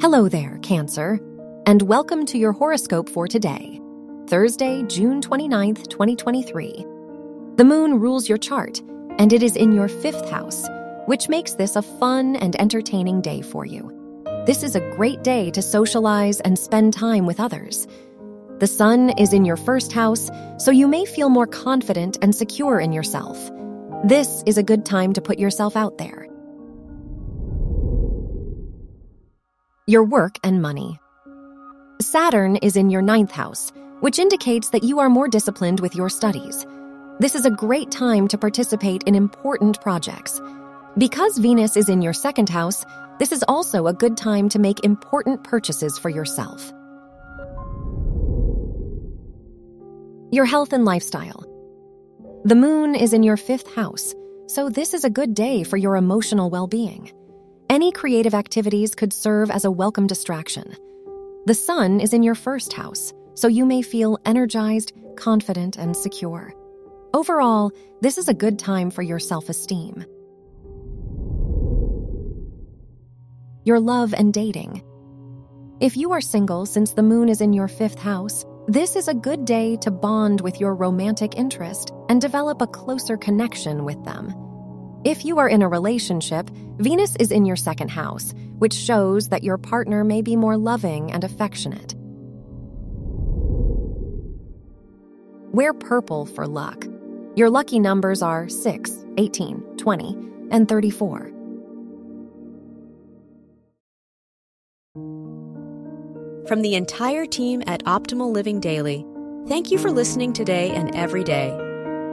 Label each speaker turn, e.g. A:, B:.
A: Hello there, Cancer, and welcome to your horoscope for today, Thursday, June 29th, 2023. The moon rules your chart, and it is in your fifth house, which makes this a fun and entertaining day for you. This is a great day to socialize and spend time with others. The sun is in your first house, so you may feel more confident and secure in yourself. This is a good time to put yourself out there. Your work and money. Saturn is in your ninth house, which indicates that you are more disciplined with your studies. This is a great time to participate in important projects. Because Venus is in your second house, this is also a good time to make important purchases for yourself. Your health and lifestyle. The moon is in your fifth house, so this is a good day for your emotional well being. Any creative activities could serve as a welcome distraction. The sun is in your first house, so you may feel energized, confident, and secure. Overall, this is a good time for your self esteem. Your love and dating. If you are single since the moon is in your fifth house, this is a good day to bond with your romantic interest and develop a closer connection with them. If you are in a relationship, Venus is in your second house, which shows that your partner may be more loving and affectionate. Wear purple for luck. Your lucky numbers are 6, 18, 20, and 34.
B: From the entire team at Optimal Living Daily, thank you for listening today and every day